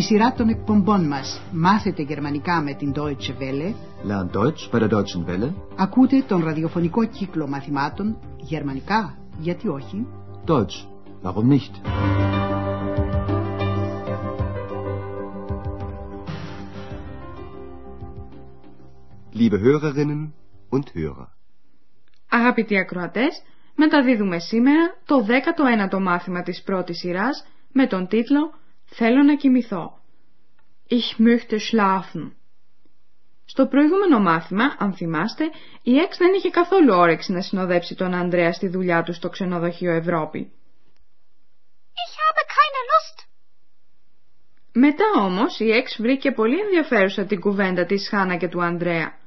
Στη σειρά των εκπομπών μας «Μάθετε γερμανικά με την Deutsche Welle» Lern Deutsch bei der Deutschen Welle. ακούτε τον ραδιοφωνικό κύκλο μαθημάτων «Γερμανικά, γιατί όχι» Deutsch. Warum nicht? Liebe Hörerinnen und Hörer. Αγαπητοί ακροατές, μεταδίδουμε σήμερα το 19ο μάθημα της πρώτης σειράς με τον τίτλο «Θέλω να κοιμηθώ». Ich möchte schlafen. Στο προηγούμενο μάθημα, αν θυμάστε, η Εξ δεν είχε καθόλου όρεξη να συνοδέψει τον Ανδρέα στη δουλειά του στο ξενοδοχείο Ευρώπη. Ich habe keine Lust. Μετά όμως η Εξ βρήκε πολύ ενδιαφέρουσα την κουβέντα της Χάνα και του Ανδρέα.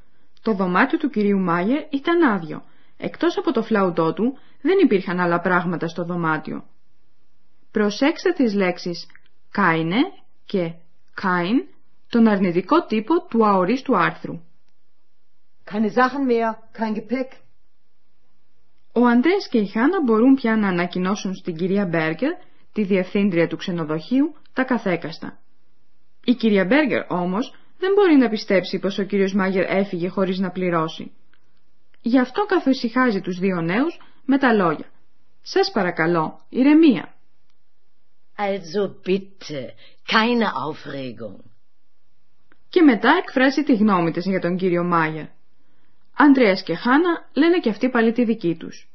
Το δωμάτιο του κυρίου Μάγερ ήταν άδειο. Εκτός από το φλαουτό του δεν υπήρχαν άλλα πράγματα στο δωμάτιο. Προσέξτε τις λέξεις «κάινε» και «κάιν» τον αρνητικό τύπο του αορίστου άρθρου. Keine Sachen mehr, kein Gepäck. Ο Ανδρέας και η Χάνα μπορούν πια να ανακοινώσουν στην κυρία Μπέργκερ, τη διευθύντρια του ξενοδοχείου, τα καθέκαστα. Η κυρία Μπέργκερ όμως δεν μπορεί να πιστέψει πως ο κύριος Μάγερ έφυγε χωρίς να πληρώσει. Γι' αυτό καθησυχάζει τους δύο νέους με τα λόγια. «Σας παρακαλώ, ηρεμία». Also bitte, keine Aufregung. Και μετά εκφράζει τη γνώμη της για τον κύριο Μάγερ. Ανδρέας και Χάνα λένε και αυτοί πάλι τη δική τους.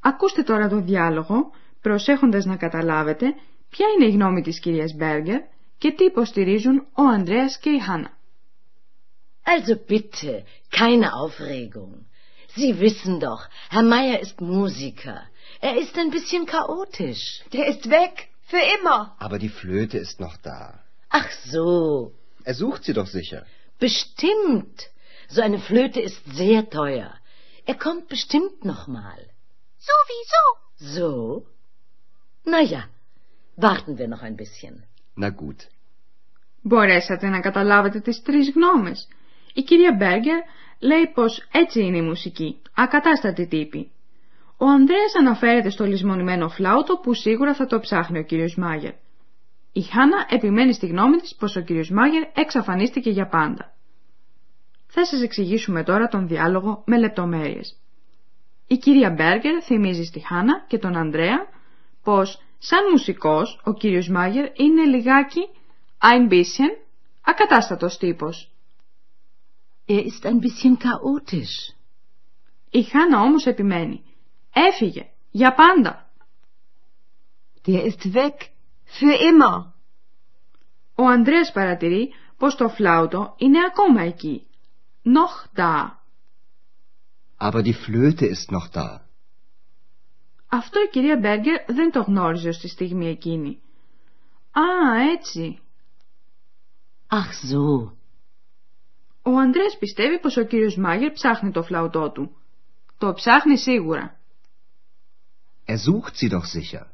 Ακούστε τώρα το διάλογο, προσέχοντας να καταλάβετε ποια είναι η γνώμη της κυρίας Μπέργκερ και τι υποστηρίζουν ο Ανδρέας και η Χάνα. Also bitte, keine Aufregung. Sie wissen doch, Herr Meier ist Musiker. Er ist ein bisschen chaotisch. Der ist weg. Für immer. Aber die Flöte ist noch da. Ach so, Er sucht sie doch sicher. bestimmt. So eine Flöte ist sehr teuer. Er kommt bestimmt noch mal. Sowieso. So? Na ja, warten wir noch ein bisschen. Na gut. Μπορέσατε να καταλάβετε τις τρεις γνώμες. Η κυρία Μπέργκερ λέει πως έτσι είναι η μουσική, ακατάστατη τύπη. Ο Ανδρέας αναφέρεται στο λησμονημένο φλάουτο που σίγουρα θα το ψάχνει ο κύριος Μάγερ. Η Χάνα επιμένει στη γνώμη της πως ο κύριος Μάγερ εξαφανίστηκε για πάντα. Θα σας εξηγήσουμε τώρα τον διάλογο με λεπτομέρειες. Η κυρία Μπέργκερ θυμίζει στη Χάνα και τον Ανδρέα πως σαν μουσικός ο κύριος Μάγερ είναι λιγάκι ein bisschen ακατάστατος τύπος. Er ist ein bisschen chaotisch. Η Χάνα όμως επιμένει. Έφυγε. Για πάντα. Der ist weg. Für immer. Ο Ανδρέας παρατηρεί πως το φλάουτο είναι ακόμα εκεί. Noch da. Aber die Flöte ist noch da. Αυτό η κυρία Μπέργκερ δεν το γνώριζε στη στιγμή εκείνη. Α, έτσι. Ach so, Ο Ανδρέας πιστεύει πως ο κύριος Μάγερ ψάχνει το φλαουτό του. Το ψάχνει σίγουρα. Er sucht sie doch sicher.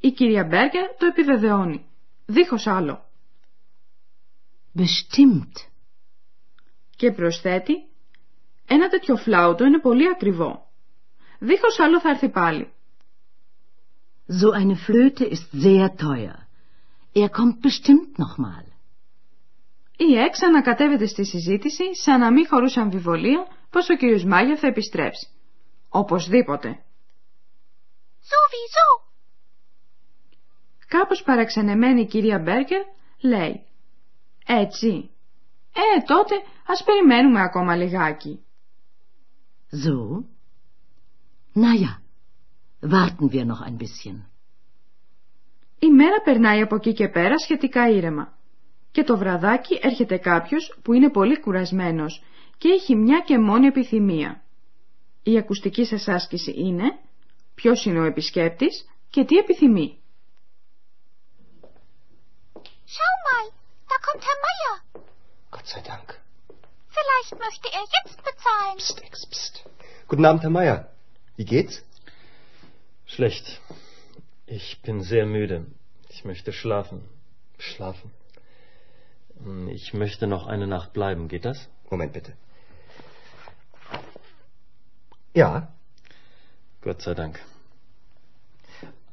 Η κυρία Μπέργκερ το επιβεβαιώνει. Δίχως άλλο. bestimmt. Και προσθέτει «Ένα τέτοιο φλάουτο είναι πολύ ακριβό. Δίχως άλλο θα έρθει πάλι». So eine Flöte ist sehr teuer. Er kommt bestimmt noch mal. Η Εξ ανακατεύεται στη συζήτηση σαν να μην χωρούσε αμφιβολία πως ο κύριος Μάγερ θα επιστρέψει. Οπωσδήποτε. Sowieso. Κάπως παραξενεμένη η κυρία Μπέρκερ λέει «Έτσι, ε τότε ας περιμένουμε ακόμα λιγάκι». So? Na ja, warten wir noch ein bisschen. Η μέρα περνάει από εκεί και πέρα σχετικά ήρεμα. Και το βραδάκι έρχεται κάποιος που είναι πολύ κουρασμένος και έχει μια και μόνη επιθυμία. Η ακουστική σας άσκηση είναι ποιος είναι ο επισκέπτης και τι επιθυμεί. Schau mal. Da kommt Herr Meier. Gott sei Dank. Vielleicht möchte er jetzt bezahlen. Psst, Ex, psst. Guten Abend, Herr Meier. Wie geht's? Schlecht. Ich bin sehr müde. Ich möchte schlafen. Schlafen. Hm, Ich möchte noch eine Nacht bleiben. Geht das? Moment bitte. Ja, Gott sei Dank.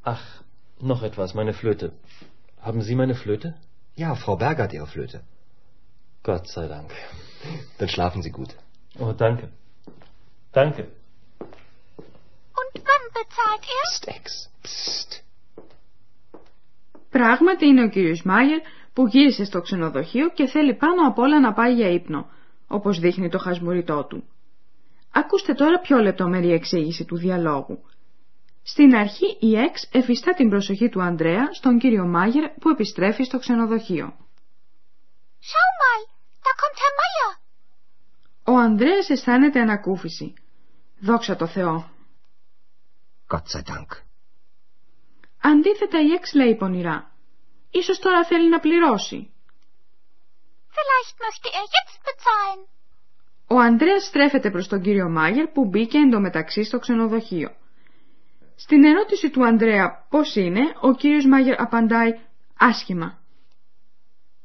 Ach, noch etwas, meine Flöte. Haben Sie meine Flöte? Ja, Frau Berger hat Ihre Flöte. Gott sei Dank. Dann schlafen Sie gut. Oh, danke. Danke. Und wann bezahlt er? Psst, Ex. Psst. Πράγματι είναι ο κύριος Μάγερ που γύρισε στο ξενοδοχείο και θέλει πάνω απ' όλα να πάει για ύπνο, όπως δείχνει το χασμουριτό του. Ακούστε τώρα πιο λεπτομερή εξήγηση του διαλόγου. Στην αρχή η Εξ εφιστά την προσοχή του Ανδρέα στον κύριο Μάγερ που επιστρέφει στο ξενοδοχείο. Schau mal, da kommt Herr Meier. Ο Ανδρέας αισθάνεται ανακούφιση. Δόξα τω Θεώ. Gott sei Dank. Αντίθετα η Εξ λέει πονηρά. Ίσως τώρα θέλει να πληρώσει. Vielleicht möchte er jetzt bezahlen. Ο Ανδρέας στρέφεται προς τον κύριο Μάγερ που μπήκε εντωμεταξύ στο ξενοδοχείο. Στην ερώτηση του Ανδρέα πώς είναι, ο κύριος Μάγερ απαντάει άσχημα.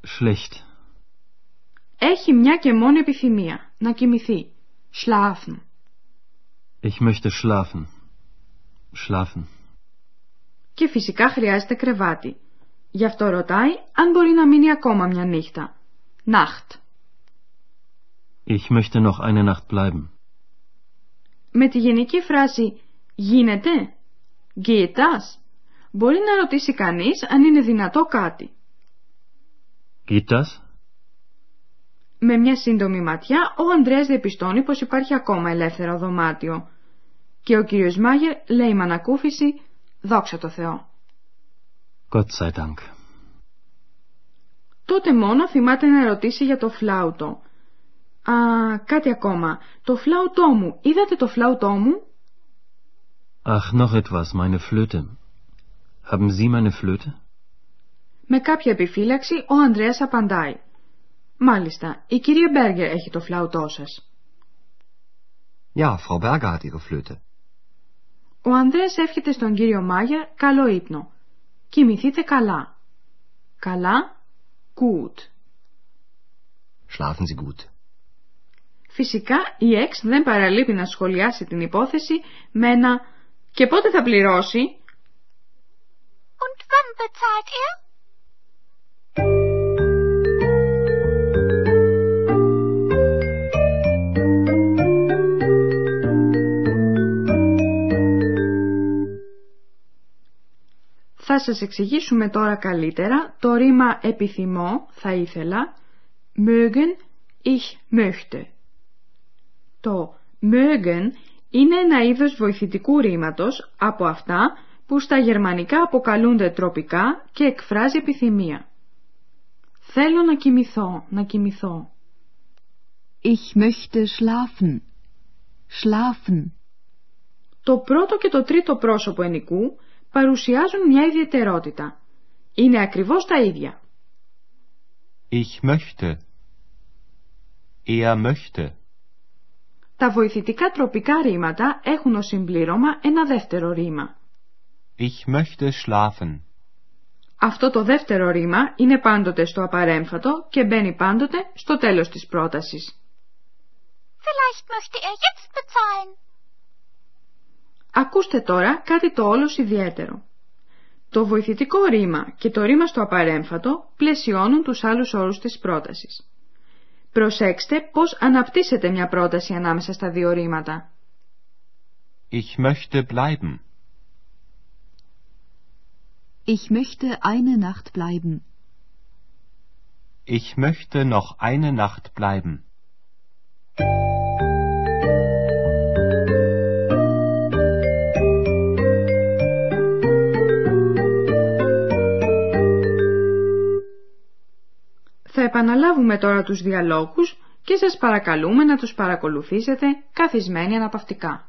Schlecht. Έχει μια και μόνη επιθυμία, να κοιμηθεί. Schlafen. Ich möchte schlafen. Schlafen. Και φυσικά χρειάζεται κρεβάτι. Γι' αυτό ρωτάει αν μπορεί να μείνει ακόμα μια νύχτα. Nacht. Ich möchte noch eine Nacht bleiben. Με τη γενική φράση «γίνεται» «geht das» μπορεί να ρωτήσει κανείς αν είναι δυνατό κάτι. Geht das? Με μια σύντομη ματιά, ο Ανδρέας διαπιστώνει πως υπάρχει ακόμα ελεύθερο δωμάτιο. Και ο κύριος Μάγερ λέει με ανακούφιση «Δόξα τω Θεώ». Gott sei Dank. Τότε μόνο θυμάται να ρωτήσει για το φλάουτο. Α, κάτι ακόμα. Το φλάουτό μου. Είδατε το φλάουτό μου; Ach, noch etwas, meine Flöte. Haben Sie meine Flöte? Με κάποια επιφύλαξη ο Ανδρέας απαντάει. Μάλιστα, η κυρία Μπέργκερ έχει το φλάουτό σας. Ja, Frau Berger hat Ihre Flöte. Ο Ανδρέας εύχεται στον κύριο Μάγερ καλό ύπνο. Κοιμηθείτε καλά. Καλά, gut. Schlafen Sie gut. Φυσικά η Εξ δεν παραλείπει να σχολιάσει την υπόθεση με ένα «Και πότε θα πληρώσει» Und wann bezahlt er? Θα σας εξηγήσουμε τώρα καλύτερα το ρήμα επιθυμώ, θα ήθελα, mögen, ich möchte. Το mögen είναι ένα είδος βοηθητικού ρήματος από αυτά που στα γερμανικά αποκαλούνται τροπικά και εκφράζει επιθυμία. Θέλω να κοιμηθώ, να κοιμηθώ. Ich möchte schlafen. Schlafen. Το πρώτο και το τρίτο πρόσωπο ενικού παρουσιάζουν μια ιδιαιτερότητα. Είναι ακριβώς τα ίδια. Ich möchte. Er möchte. Τα βοηθητικά τροπικά ρήματα έχουν ως συμπλήρωμα ένα δεύτερο ρήμα. Ich möchte schlafen. Αυτό το δεύτερο ρήμα είναι πάντοτε στο απαρέμφατο και μπαίνει πάντοτε στο τέλος της πρότασης. Vielleicht möchte er jetzt bezahlen. Ακούστε τώρα κάτι το όλος ιδιαίτερο. Το βοηθητικό ρήμα και το ρήμα στο απαρέμφατο πλαισιώνουν τους άλλους όρους της πρότασης. Προσέξτε πώς αναπτύσσεται μια πρόταση ανάμεσα στα δύο ρήματα. Ich möchte bleiben. Ich möchte eine Nacht bleiben. Ich möchte noch eine Nacht bleiben. Επαναλάβουμε τώρα τους διαλόγους και σας παρακαλούμε να τους παρακολουθήσετε καθισμένοι αναπαυτικά.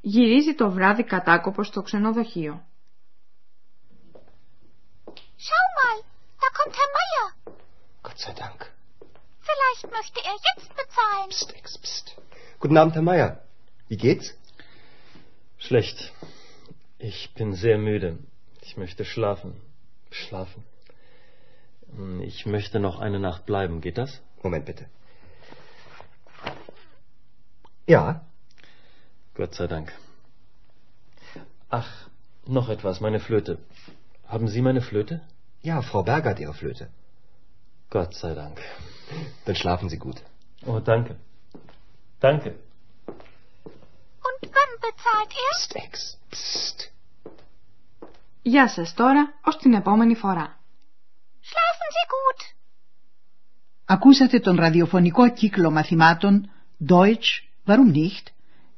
γυρίζει το βράδυ κατάκοπο στο ξενοδοχείο. Schau mal, da kommt Herr Meier. Gott sei Dank. Vielleicht möchte er jetzt bezahlen. Psst, Ex, psst. Guten Abend, Herr Meier. Wie geht's? Schlecht. Ich bin sehr müde. Ich möchte schlafen. Schlafen. Hm, Ich möchte noch eine Nacht bleiben. Geht das? Moment bitte. Ja, Gott sei Dank. Ach, noch etwas, meine Flöte. Haben Sie meine Flöte? ja, Frau Berger hat Ihre Flöte. Gott sei Dank. Dann schlafen Sie gut. Oh, danke. Danke. Und wann bezahlt er? Psst, Ex, psst. Γεια σας τώρα, ως την επόμενη φορά. Schlafen Sie gut. Ακούσατε τον ραδιοφωνικό κύκλο μαθημάτων Deutsch, warum nicht,